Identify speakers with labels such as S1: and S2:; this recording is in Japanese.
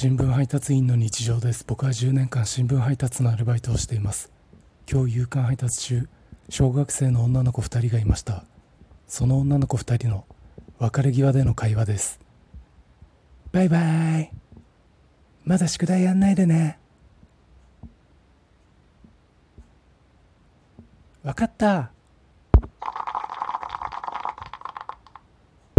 S1: 新聞配達員の日常です。僕は10年間新聞配達のアルバイトをしています。今日夕刊配達中小学生の女の子2人がいました。その女の子2人の別れ際での会話です。バイバイ。まだ宿題やんないでね。わかった。